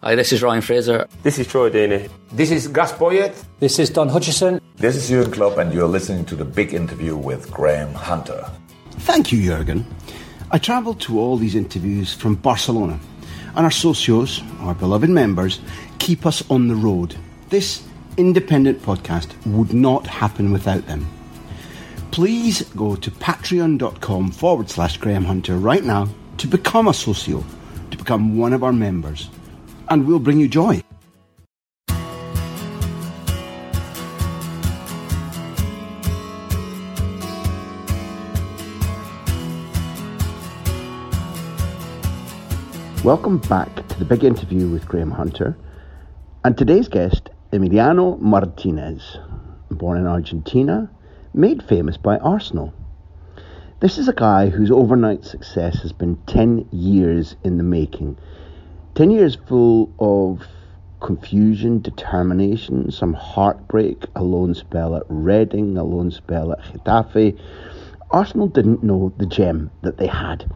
Hi, this is Ryan Fraser. This is Troy Deeney. This is Gus Poyet. This is Don Hutchison. This is Jurgen Klopp, and you're listening to the big interview with Graham Hunter. Thank you, Jurgen. I travelled to all these interviews from Barcelona, and our socios, our beloved members, keep us on the road. This independent podcast would not happen without them. Please go to patreon.com forward slash Graham Hunter right now to become a socio, to become one of our members, and we'll bring you joy. Welcome back to the big interview with Graham Hunter. And today's guest, Emiliano Martinez, born in Argentina, made famous by Arsenal. This is a guy whose overnight success has been 10 years in the making. 10 years full of confusion, determination, some heartbreak, a lone spell at Reading, a lone spell at Getafe. Arsenal didn't know the gem that they had.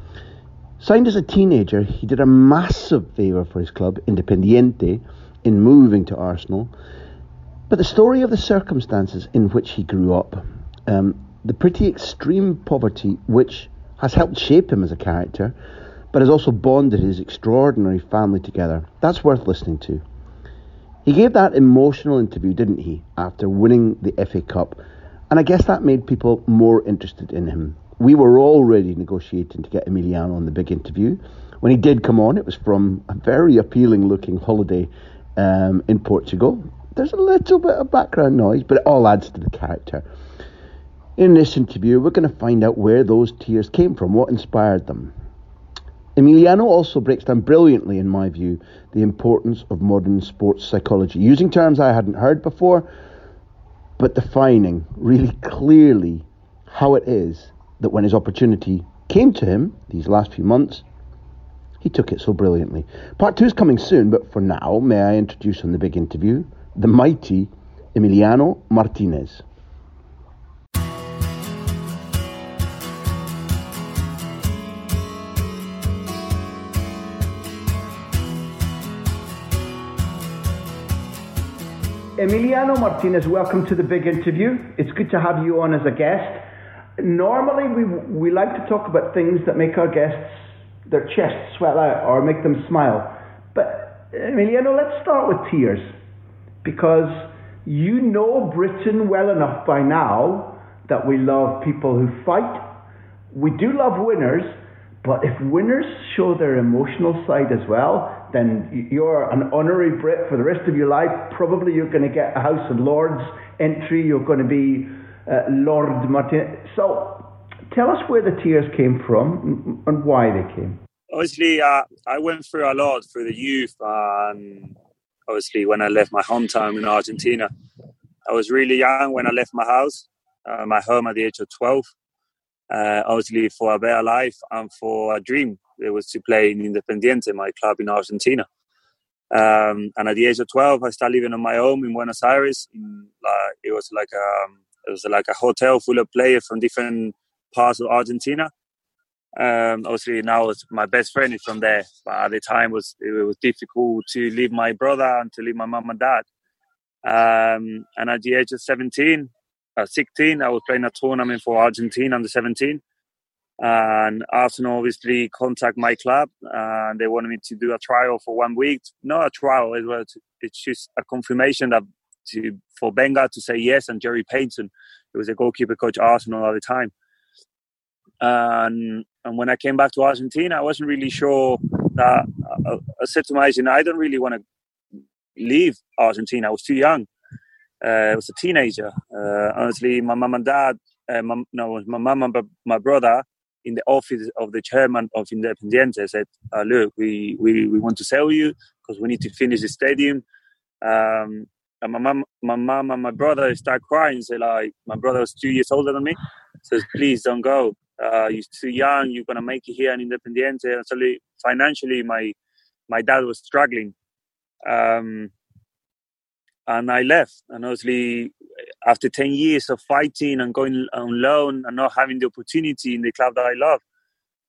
Signed as a teenager, he did a massive favour for his club, Independiente, in moving to Arsenal. But the story of the circumstances in which he grew up, um, the pretty extreme poverty which has helped shape him as a character, but has also bonded his extraordinary family together, that's worth listening to. He gave that emotional interview, didn't he, after winning the FA Cup, and I guess that made people more interested in him we were already negotiating to get Emiliano on the big interview. When he did come on, it was from a very appealing looking holiday um, in Portugal. There's a little bit of background noise, but it all adds to the character. In this interview, we're going to find out where those tears came from, what inspired them. Emiliano also breaks down brilliantly, in my view, the importance of modern sports psychology, using terms I hadn't heard before, but defining really clearly how it is that when his opportunity came to him these last few months, he took it so brilliantly. Part two is coming soon, but for now, may I introduce on the big interview the mighty Emiliano Martinez. Emiliano Martinez, welcome to the big interview. It's good to have you on as a guest normally we we like to talk about things that make our guests their chests swell out or make them smile. But Emiliano, let's start with tears because you know Britain well enough by now that we love people who fight. We do love winners, but if winners show their emotional side as well, then you're an honorary Brit for the rest of your life. Probably you're going to get a House of Lords entry. You're going to be uh, Lord Martin. So tell us where the tears came from and why they came. Obviously, uh, I went through a lot through the youth. and obviously, when I left my hometown in Argentina, I was really young when I left my house, uh, my home at the age of 12. Uh, obviously, for a better life and for a dream, it was to play in Independiente, my club in Argentina. Um, and at the age of 12, I started living on my own in Buenos Aires. In, it was like a um, it was like a hotel full of players from different parts of Argentina. Um, obviously, now my best friend is from there, but at the time was it was difficult to leave my brother and to leave my mom and dad. Um, and at the age of 17, uh, 16, I was playing a tournament for Argentina under 17. And Arsenal obviously contact my club and they wanted me to do a trial for one week. Not a trial, it was it's just a confirmation that to for Wenger to say yes and Gerry Peyton, who was a goalkeeper coach Arsenal at the time. And and when I came back to Argentina, I wasn't really sure that I, I said to my agent, I don't really want to leave Argentina. I was too young. Uh, I was a teenager. Uh, honestly, my mum and dad, uh, my, no, my mum and my brother in the office of the chairman of Independiente said, uh, "Look, we, we we want to sell you because we need to finish the stadium." Um, and my mom, my mom, and my brother start crying. Say like, my brother was two years older than me. Says, "Please don't go. Uh, you're too young. You're gonna make it here in Independiente." And so financially, my my dad was struggling. Um, and I left. And obviously, after 10 years of fighting and going on loan and not having the opportunity in the club that I love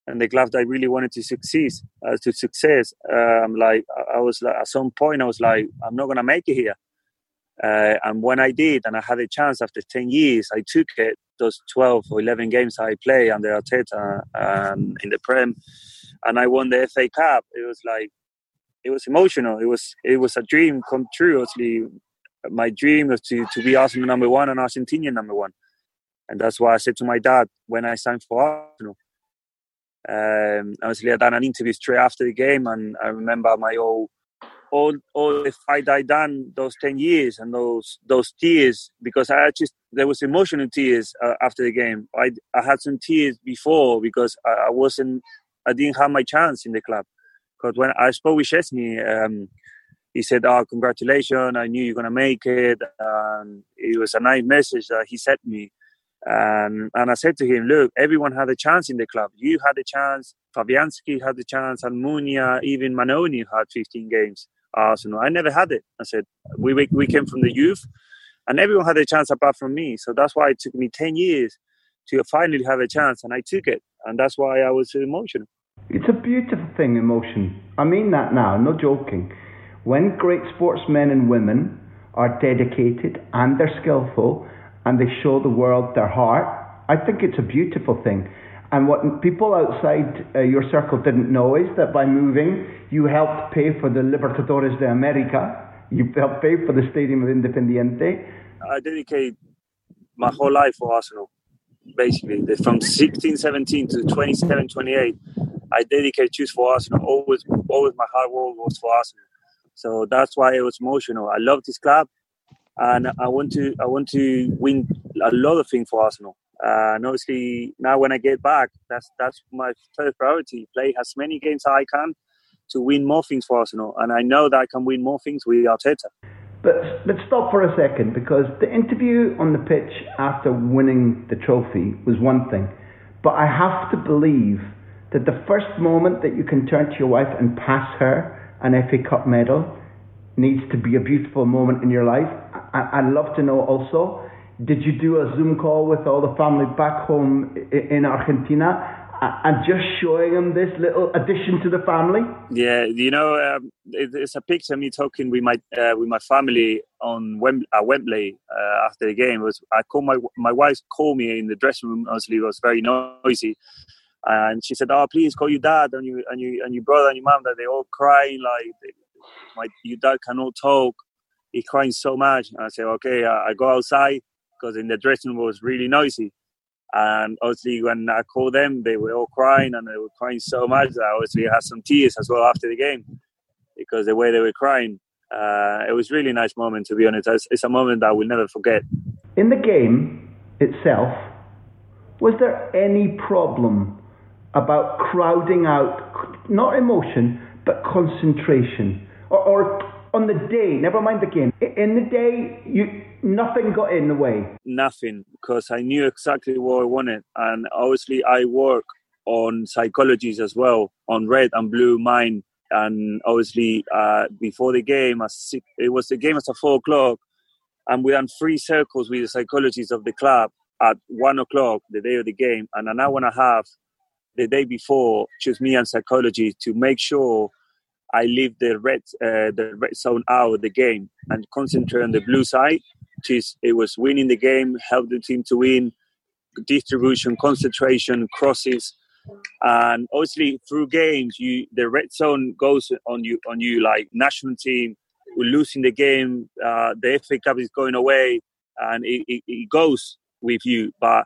and the club that I really wanted to succeed, uh, to success, um, like I was like, at some point, I was like, I'm not going to make it here. Uh, and when I did, and I had a chance after 10 years, I took it, those 12 or 11 games I play under Arteta um, in the Prem, and I won the FA Cup. It was like, it was emotional. It was it was a dream come true. Actually, my dream was to to be Arsenal number one and Argentinian number one, and that's why I said to my dad when I signed for Arsenal. Um, obviously, I done an interview straight after the game, and I remember my old all all the fight I done those ten years and those those tears because I just there was emotional tears uh, after the game. I I had some tears before because I, I wasn't I didn't have my chance in the club because when I spoke with Szczesny, um, he said, "Oh, congratulations! I knew you're gonna make it." And it was a nice message that he sent me. And and I said to him, "Look, everyone had a chance in the club. You had a chance. Fabianski had the chance. Almunia, even Mannone had 15 games. Arsenal. I never had it." I said, "We we came from the youth, and everyone had a chance apart from me. So that's why it took me 10 years to finally have a chance, and I took it. And that's why I was emotional." It's a beautiful thing, emotion. I mean that now, no joking. When great sportsmen and women are dedicated and they're skillful and they show the world their heart, I think it's a beautiful thing. And what people outside uh, your circle didn't know is that by moving, you helped pay for the Libertadores de America. You helped pay for the Stadium of Independiente. I dedicate my whole life for Arsenal, basically. From 16, 17 to 27, 28 I dedicate choose for Arsenal. Always, always my hard work was for Arsenal. So that's why it was emotional. I love this club, and I want to I want to win a lot of things for Arsenal. Uh, and obviously now when I get back, that's that's my first priority. Play as many games as I can to win more things for Arsenal, and I know that I can win more things with Arteta. But let's stop for a second because the interview on the pitch after winning the trophy was one thing, but I have to believe that the first moment that you can turn to your wife and pass her an FA Cup medal needs to be a beautiful moment in your life. I, would love to know also, did you do a Zoom call with all the family back home in Argentina and just showing them this little addition to the family? Yeah, you know, um, it, it's a picture me talking with my uh, with my family on Wem- uh, Wembley uh, after the game. It was I called my my wife called me in the dressing room. Obviously, it was very noisy, and she said, "Oh, please call your dad and you and you and your brother and your mom that they all crying like my your dad cannot talk. He's crying so much." And I said, "Okay, I, I go outside because in the dressing room was really noisy." And obviously, when I called them, they were all crying and they were crying so much that I obviously had some tears as well after the game because the way they were crying. Uh, it was really nice moment to be honest. It's a moment that I will never forget. In the game itself, was there any problem about crowding out not emotion but concentration. Or, or on the day never mind the game in the day you nothing got in the way. Nothing because i knew exactly what i wanted. And obviously i work on psychologies as well on red and blue mind. And obviously uh, before the game it was the game at four o'clock. And we done three circles with the psychologists of the club at one o'clock the day of the game. And an hour and a half the day before, choose me and psychology to make sure I leave the red uh, the red zone out of the game and concentrate on the blue side. Is it was winning the game, help the team to win, distribution, concentration, crosses, and obviously through games, you the red zone goes on you on you like national team. We're losing the game, uh, the FA Cup is going away, and it, it, it goes with you. But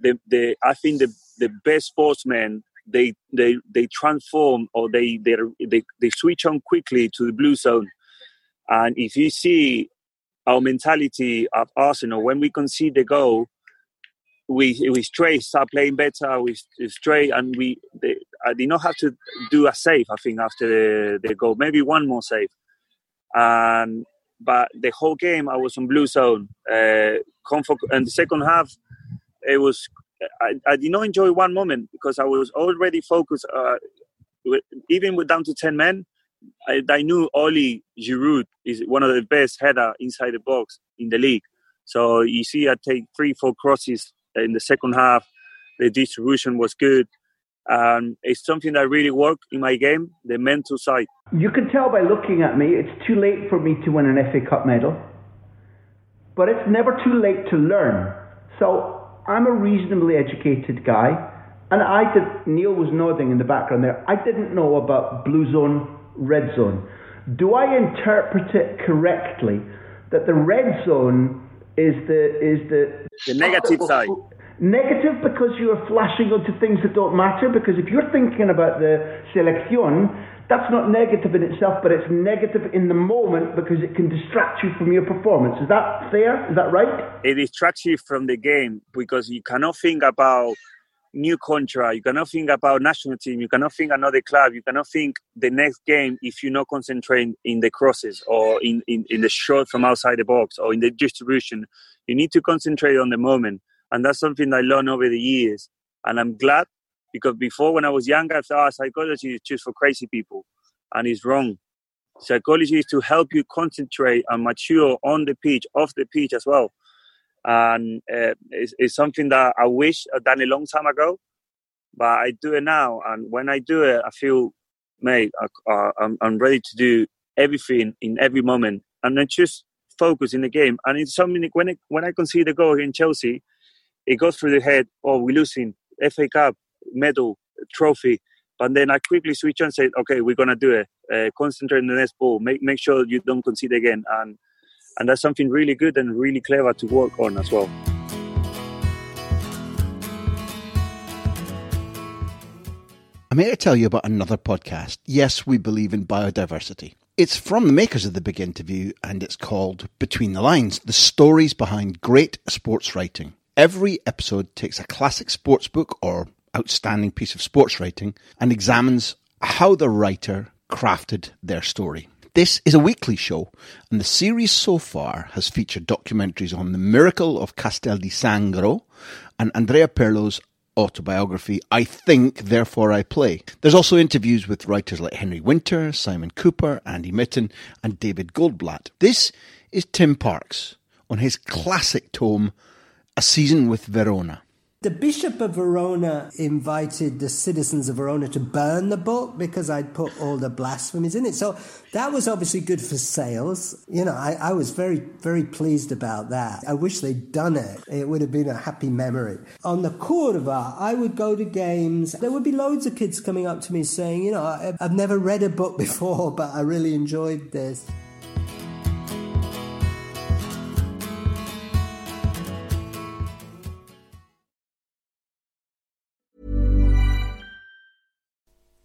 the, the I think the the best sportsmen they they they transform or they they they, they switch on quickly to the blue zone. And if you see our mentality at Arsenal when we concede the goal, we we straight start playing better. We straight and we they, I did not have to do a save. I think after the, the goal, maybe one more save. And but the whole game I was on blue zone. Uh, comfort, and the second half, it was I, I did not enjoy one moment because I was already focused. Uh, with, even with down to ten men, I, I knew Oli Giroud is one of the best header inside the box in the league. So you see, I take three, four crosses in the second half. The distribution was good. Um, it's something that really worked in my game, the mental side. You can tell by looking at me, it's too late for me to win an FA Cup medal, but it's never too late to learn. So I'm a reasonably educated guy, and I did. Neil was nodding in the background there. I didn't know about blue zone, red zone. Do I interpret it correctly that the red zone is the is the the negative side? Negative because you are flashing onto things that don't matter. Because if you're thinking about the selección, that's not negative in itself, but it's negative in the moment because it can distract you from your performance. Is that fair? Is that right? It distracts you from the game because you cannot think about new contract, you cannot think about national team, you cannot think another club, you cannot think the next game if you're not concentrating in the crosses or in, in, in the shot from outside the box or in the distribution. You need to concentrate on the moment. And that's something I learned over the years. And I'm glad because before when I was younger, I thought oh, psychology is just for crazy people. And it's wrong. Psychology is to help you concentrate and mature on the pitch, off the pitch as well. And uh, it's, it's, something that I wish I'd done a long time ago, but I do it now. And when I do it, I feel, mate, I, uh, I'm, I'm ready to do everything in every moment and then just focus in the game. And it's something when, it, when I concede the goal in Chelsea, it goes through the head, oh, we're losing, FA Cup, medal, trophy. But then I quickly switch and say, okay, we're going to do it. Uh, concentrate on the next ball. Make, make sure you don't concede again. And, and that's something really good and really clever to work on as well. I'm here to tell you about another podcast. Yes, we believe in biodiversity. It's from the makers of the big interview and it's called Between the Lines The Stories Behind Great Sports Writing. Every episode takes a classic sports book or outstanding piece of sports writing and examines how the writer crafted their story. This is a weekly show, and the series so far has featured documentaries on the miracle of Castel di Sangro and Andrea Pirlo's autobiography, I Think, Therefore I Play. There's also interviews with writers like Henry Winter, Simon Kuper, Andy Mitten, and David Goldblatt. This is Tim Parks on his classic tome, a season with Verona. The Bishop of Verona invited the citizens of Verona to burn the book because I'd put all the blasphemies in it. So that was obviously good for sales. You know, I, I, was very, very pleased about that. I wish they'd done it. It would have been a happy memory. On the Curva, I would go to games. There would be loads of kids coming up to me saying, you know, I've never read a book before, but I really enjoyed this.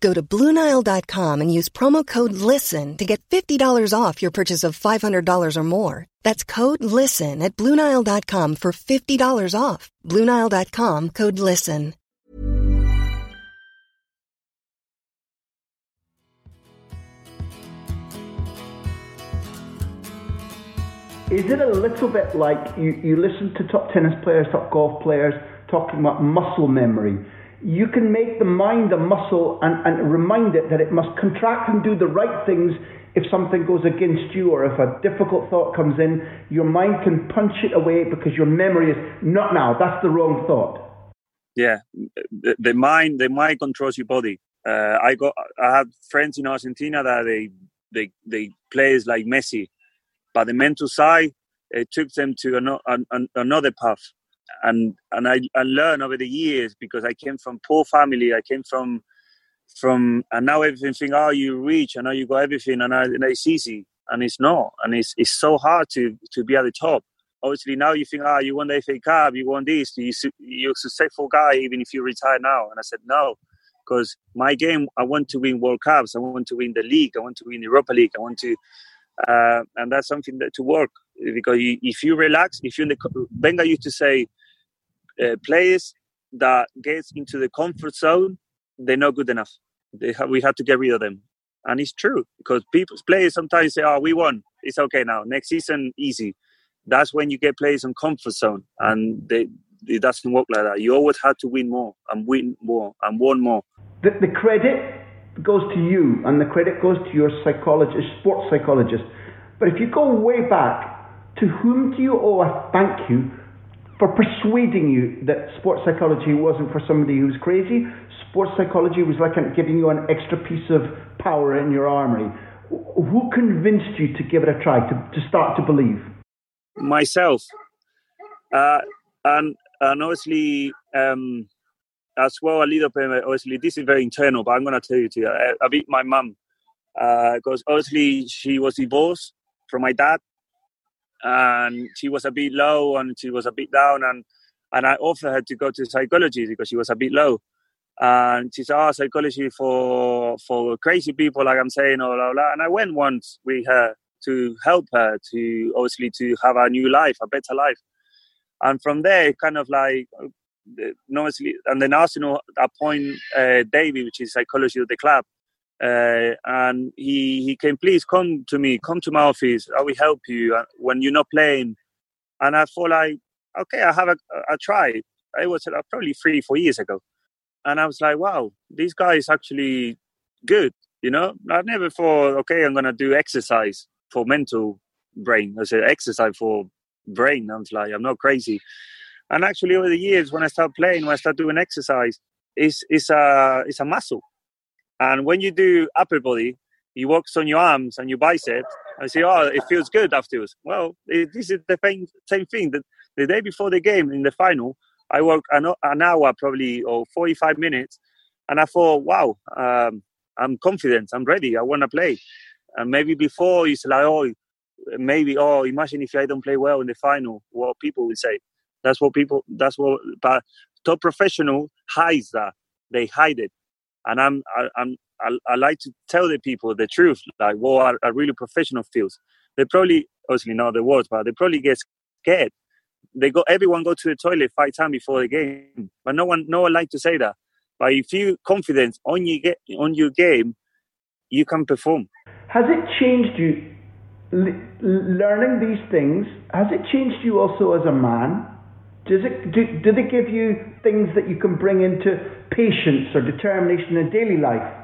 Go to Bluenile.com and use promo code LISTEN to get $50 off your purchase of $500 or more. That's code LISTEN at Bluenile.com for $50 off. Bluenile.com code LISTEN. Is it a little bit like you, you listen to top tennis players, top golf players talking about muscle memory? You can make the mind a muscle and, and remind it that it must contract and do the right things if something goes against you or if a difficult thought comes in, your mind can punch it away because your memory is not now. That's the wrong thought. Yeah, the, mind, the mind controls your body. Uh, I got, I have friends in Argentina that they, they, they plays like Messi, but the mental side, it took them to an, an, another path and and I, I learned over the years because I came from poor family. I came from from and now everything oh you rich, I know you got everything and, I, and it's easy and it's not and it's it's so hard to to be at the top. Obviously now you think, ah, oh, you want the FA Cup, you want this, you you're a successful guy even if you retire now. And I said no, because my game, I want to win World Cups, I want to win the league, I want to win Europa League, I want to, uh, and that's something that to work because you, if you relax, if you're in the Wenger used to say, uh, players that gets into the comfort zone, they're not good enough. We have to get rid of them, and it's true because people players sometimes say, "Oh, we won. It's okay now. Next season, easy." That's when you get players in comfort zone, and they, it doesn't work like that. You always have to win more and win more and win more. The, the credit goes to you, and the credit goes to your psychologist, sports psychologist. But if you go way back, to whom do you owe a thank you for persuading you that sports psychology wasn't for somebody who's crazy. Sports psychology was like giving you an extra piece of power in your armory. Who convinced you to give it a try, to, to start to believe? Myself. Uh, and, and obviously, um, as well, a little bit, obviously, this is very internal, but I'm going to tell you to. I, I beat my mum because uh, obviously she was divorced from my dad and she was a bit low and she was a bit down and and I offered her to go to psychology because she was a bit low. And she said, "Oh, psychology for for crazy people, like I'm saying, or blah, blah. And I went once with her to help her to obviously to have a new life, a better life. And from there, kind of like obviously, and then Arsenal appoint uh, David, which is psychology of the club, uh, and he he came, please come to me, come to my office. I will help you uh, when you're not playing. And I thought like, okay, I have a, a try. It was uh, probably three, four years ago, and I was like, wow, this guy is actually good. You know, I never thought, okay, I'm gonna do exercise for mental brain. I said exercise for brain. I was like, I'm not crazy. And actually, over the years, when I start playing, when I start doing exercise, it's it's a it's a muscle and when you do upper body, you work on your arms and your biceps and say, oh, it feels good afterwards. Well, it, this is the same, same thing. The, the day before the game in the final, I worked an, an hour probably or 45 minutes. And I thought, wow, um, I'm confident. I'm ready. I want to play. And maybe before it's like, oh, maybe, oh, imagine if I don't play well in the final, what people will say. That's what people, that's what, but top professional hides that. They hide it and I'm I, I'm I, I, like to tell the people the truth, like what are, a really professional feels. They probably obviously know the words, but they probably get scared. They go everyone go to the toilet five times before the game, but no one no one like to say that. But if you confidence on you get on your game, you can perform. Has it changed you? learning these things has it changed you also as a man? Does it do, do they give you things that you can bring into patience or determination in daily life?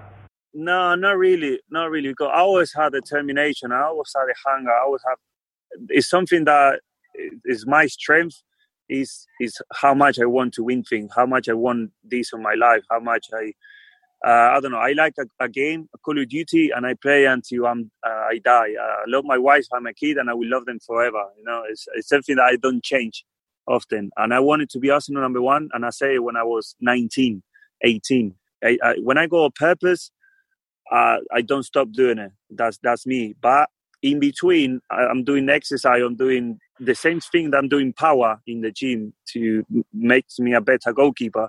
No, not really, not really. Because I always had determination. I always had a hunger. I always have. It's something that is my strength. Is is how much I want to win things. How much I want this in my life. How much I. Uh, I don't know. I like a, a, game, a Call of Duty, and I play until I'm, uh, I die. Uh, I love my wife, I'm a kid, and I will love them forever. You know, it's, it's something that I don't change often. And I wanted to be Arsenal number one. And I say when I was 19, 18. I, I, when I go on purpose, uh, I don't stop doing it. That's that's me. But in between, I'm doing exercise. I'm doing the same thing that I'm doing power in the gym to make me a better goalkeeper.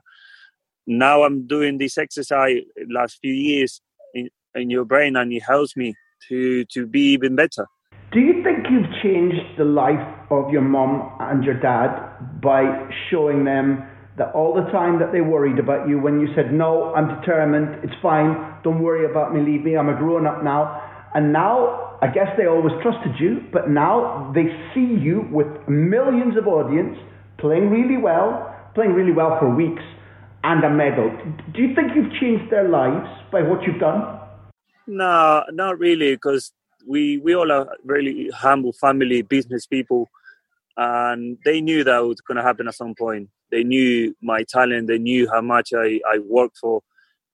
now I'm doing this exercise last few years in, in your brain, and it helps me to to be even better. Do you think you've changed the life of your mom and your dad by showing them that all the time that they worried about you when you said, No, I'm determined, it's fine, don't worry about me, leave me, I'm a grown up now. And now, I guess they always trusted you, but now they see you with millions of audience playing really well, playing really well for weeks, and a medal. Do you think you've changed their lives by what you've done? No, not really, because we we all are really humble family, business people, and they knew that was going to happen at some point. They knew my talent. They knew how much I I worked for,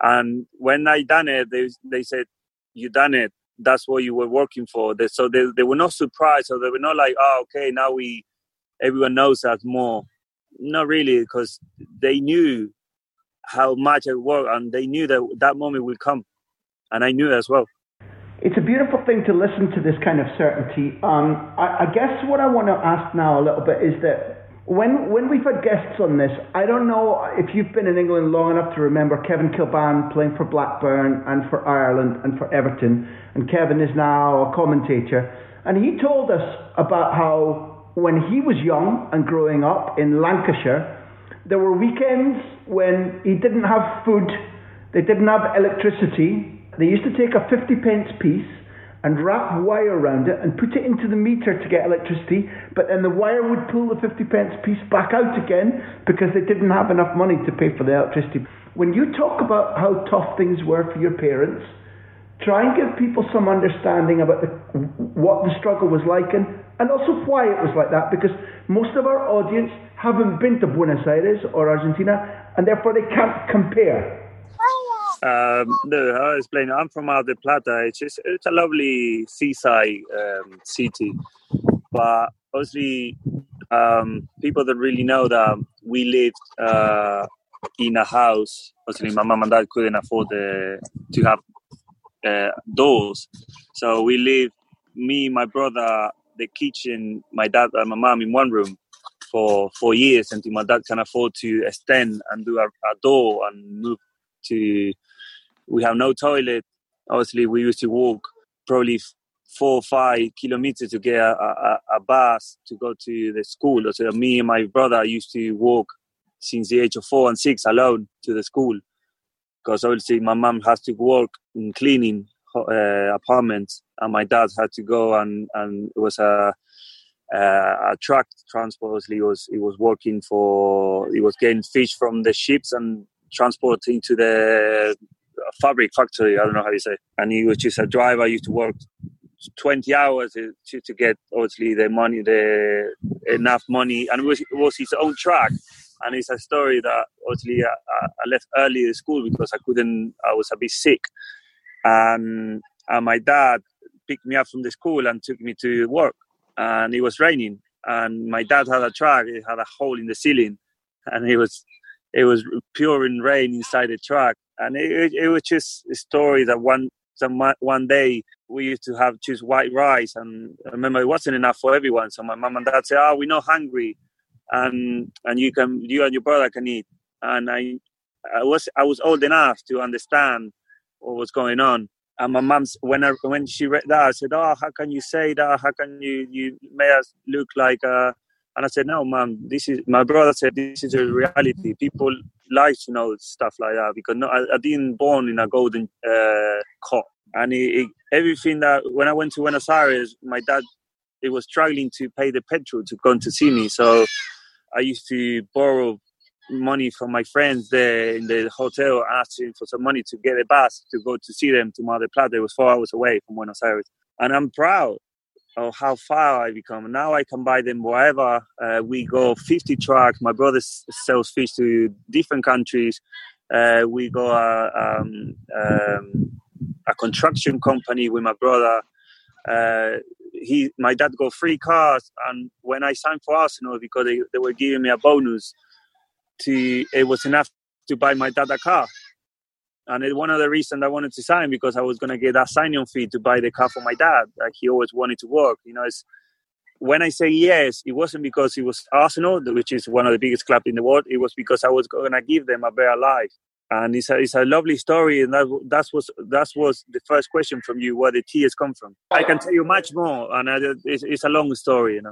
and when I done it, they they said, "You done it. That's what you were working for." So they they were not surprised, So they were not like, "Oh, okay, now we everyone knows us more." Not really, because they knew how much I worked, and they knew that that moment will come, and I knew as well. It's a beautiful thing to listen to this kind of certainty. Um, I, I guess what I want to ask now a little bit is that when when we've had guests on this, I don't know if you've been in England long enough to remember Kevin Kilbane playing for Blackburn and for Ireland and for Everton, and Kevin is now a commentator, and he told us about how when he was young and growing up in Lancashire, there were weekends when he didn't have food, they didn't have electricity, they used to take a 50 pence piece and wrap wire around it and put it into the meter to get electricity, but then the wire would pull the 50 pence piece back out again because they didn't have enough money to pay for the electricity. When you talk about how tough things were for your parents, try and give people some understanding about the, what the struggle was like and, and also why it was like that because most of our audience haven't been to Buenos Aires or Argentina and therefore they can't compare. Um, no, I explain. I'm from Mar del Plata. It's just, it's a lovely seaside um, city, but obviously, um, people that really know that we lived uh, in a house. Obviously, my mom and dad couldn't afford the, to have uh, doors, so we lived. Me, my brother, the kitchen, my dad and my mom in one room for four years until my dad can afford to extend and do a, a door and move to we have no toilet. Obviously, we used to walk probably four or five kilometers to get a, a, a, bus to go to the school. So me and my brother used to walk since the age of four and six alone to the school because obviously my mom has to work in cleaning uh, apartments and my dad had to go and, and it was a, a truck transport. Obviously, was he was working for he was getting fish from the ships and transporting to the uh, fabric factory. I don't know how you say. And he was just a driver. Used to work 20 hours to, to get obviously the money, the enough money, and it was, it was his own truck. And it's a story that obviously I, I left early at school because I couldn't. I was a bit sick, and, and my dad picked me up from the school and took me to work. And it was raining, and my dad had a truck. It had a hole in the ceiling, and he was it was pouring rain inside the truck. And it, it was just a story that one some one day we used to have just white rice. And I remember it wasn't enough for everyone. So my mom and dad said oh we're not hungry. And and you can you and your brother can eat. And i i was i was old enough to understand what was going on. And my mom when I, when she read that i said oh how can you say that? How can you you made us look like uh and I said, no, mom, this is, my brother said, this is a reality. People like to know stuff like that because no, I, I didn't born in a golden uh, cup. And it, it, everything that, when I went to Buenos Aires, my dad, it was struggling to pay the petrol to come to see me. So I used to borrow money from my friends there in the hotel, asking for some money to get a bus to go to see them to Mar del Plata. It was four hours away from Buenos Aires. And I'm proud of how far I become. Now I can buy them wherever uh, we go. 50 trucks. My brother sells fish to different countries. Uh, we go uh, um, um, a construction company with my brother. Uh, he, my dad got three cars, and when I signed for Arsenal, because they, they were giving me a bonus, to it was enough to buy my dad a car and it, one of the reasons I wanted to sign because I was going to get that signing fee to buy the car for my dad. Like he always wanted to work. You know, it's when I say yes, it wasn't because it was Arsenal, which is one of the biggest clubs in the world. It was because I was going to give them a better life. And it's a, it's a lovely story, and that that was that was the first question from you, where the tears come from. I can tell you much more, and it's, it's a long story, you know.